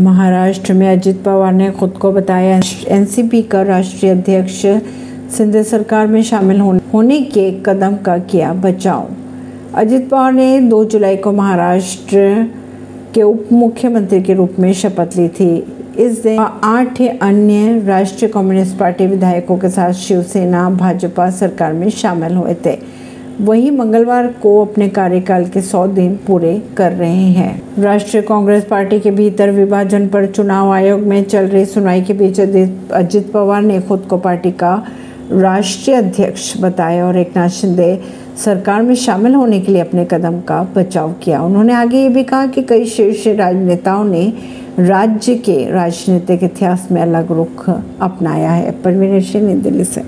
महाराष्ट्र में अजित पवार ने खुद को बताया, एनसीपी का राष्ट्रीय अध्यक्ष सिंध सरकार में शामिल होने के कदम का किया बचाव। अजित पवार ने 2 जुलाई को महाराष्ट्र के उप मुख्यमंत्री के रूप में शपथ ली थी। इस दिन आठ अन्य राष्ट्रीय कम्युनिस्ट पार्टी विधायकों के साथ शिवसेना, भाजपा सरकार में शामिल हुए थे। वहीं मंगलवार को अपने कार्यकाल के 100 दिन पूरे कर रहे हैं। राष्ट्रीय कांग्रेस पार्टी के भीतर विभाजन पर चुनाव आयोग में चल रही सुनवाई के बीच अजित पवार ने खुद को पार्टी का राष्ट्रीय अध्यक्ष बताया और एक नाथ शिंदे सरकार में शामिल होने के लिए अपने कदम का बचाव किया। उन्होंने आगे ये भी कहा कि कई शीर्ष राजनेताओं ने राज्य के राजनीतिक इतिहास में अलग रुख अपनाया है। परवीन सिंह दिल्ली से।